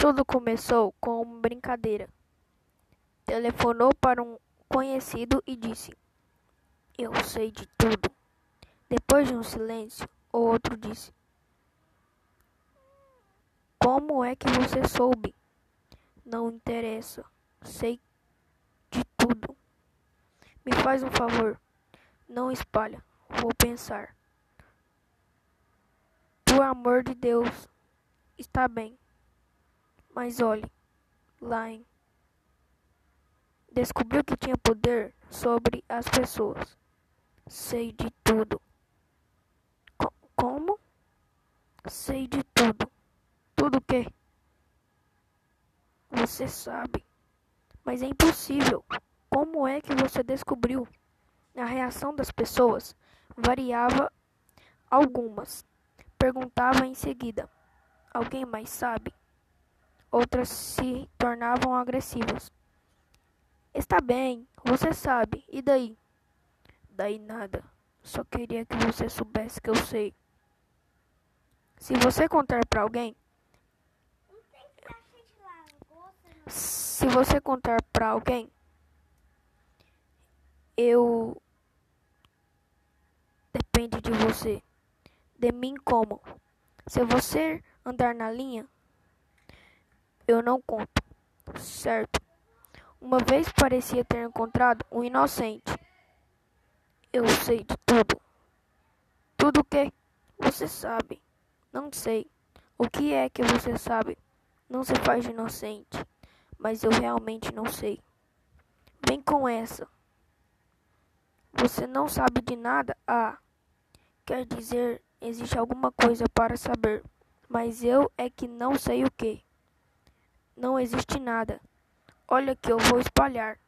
Tudo começou com uma brincadeira. Telefonou para um conhecido e disse: Eu sei de tudo. Depois de um silêncio, o outro disse: Como é que você soube? Não interessa. Sei de tudo. Me faz um favor. Não espalha. Vou pensar. Por amor de Deus, está bem. Mas olhe, Lain descobriu que tinha poder sobre as pessoas. Sei de tudo. Co como? Sei de tudo. Tudo o quê? Você sabe. Mas é impossível. Como é que você descobriu? A reação das pessoas variava algumas. Perguntava em seguida: Alguém mais sabe? Outras se tornavam agressivas. Está bem, você sabe. E daí? Daí nada. Só queria que você soubesse que eu sei. Se você contar para alguém, se você contar para alguém, eu depende de você. De mim como? Se você andar na linha, eu não conto. Certo? Uma vez parecia ter encontrado um inocente. Eu sei de tudo. Tudo o que? Você sabe. Não sei. O que é que você sabe? Não se faz de inocente. Mas eu realmente não sei. Vem com essa. Você não sabe de nada? Ah, quer dizer, existe alguma coisa para saber. Mas eu é que não sei o que. Não existe nada. Olha que eu vou espalhar.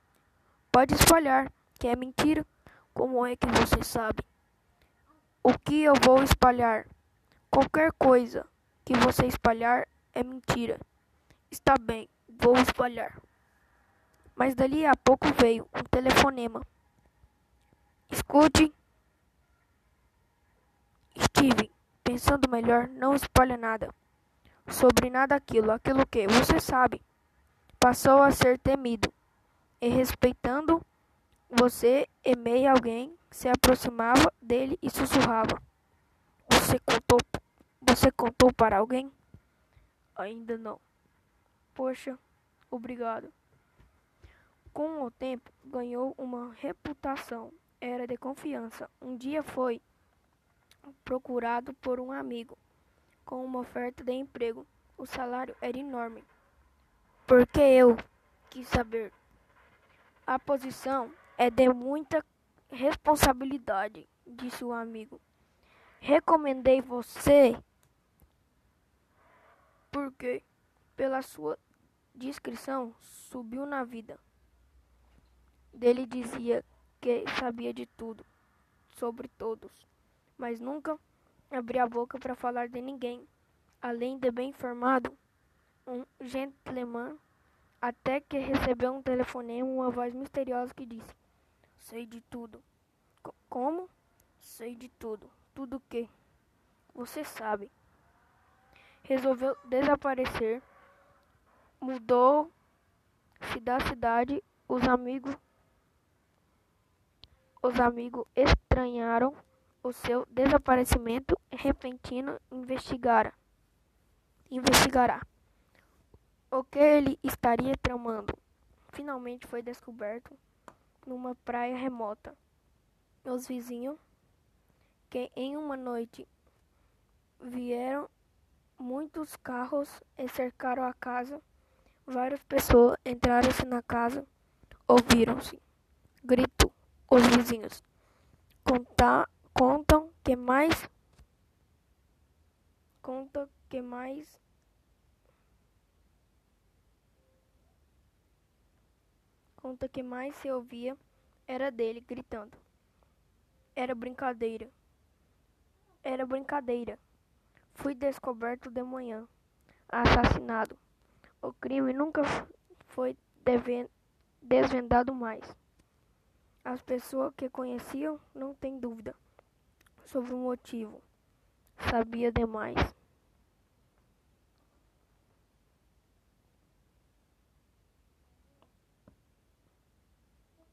Pode espalhar, que é mentira. Como é que você sabe? O que eu vou espalhar? Qualquer coisa que você espalhar é mentira. Está bem, vou espalhar. Mas dali a pouco veio um telefonema. Escute. Steve, pensando melhor, não espalha nada. Sobre nada aquilo, aquilo que você sabe passou a ser temido, e respeitando você e meio alguém se aproximava dele e sussurrava. Você contou, você contou para alguém? Ainda não. Poxa, obrigado. Com o tempo, ganhou uma reputação. Era de confiança. Um dia foi procurado por um amigo com uma oferta de emprego. O salário era enorme. Porque eu quis saber. A posição é de muita responsabilidade, disse o amigo. Recomendei você porque, pela sua descrição, subiu na vida. Dele dizia que sabia de tudo, sobre todos, mas nunca abria a boca para falar de ninguém. Além de bem informado, um gentleman até que recebeu um telefonema uma voz misteriosa que disse: Sei de tudo. C como? Sei de tudo. Tudo o que? Você sabe. Resolveu desaparecer. Mudou-se da cidade. Os amigos os amigos estranharam o seu desaparecimento repentino investigara investigará o que ele estaria tramando finalmente foi descoberto numa praia remota. Os vizinhos, que em uma noite vieram muitos carros e cercaram a casa, várias pessoas entraram-se na casa, ouviram-se grito. Os vizinhos conta, contam que mais conta que mais conta que mais se ouvia era dele gritando. Era brincadeira. Era brincadeira. Fui descoberto de manhã, assassinado. O crime nunca foi desvendado mais. As pessoas que conheciam não têm dúvida sobre o motivo. Sabia demais.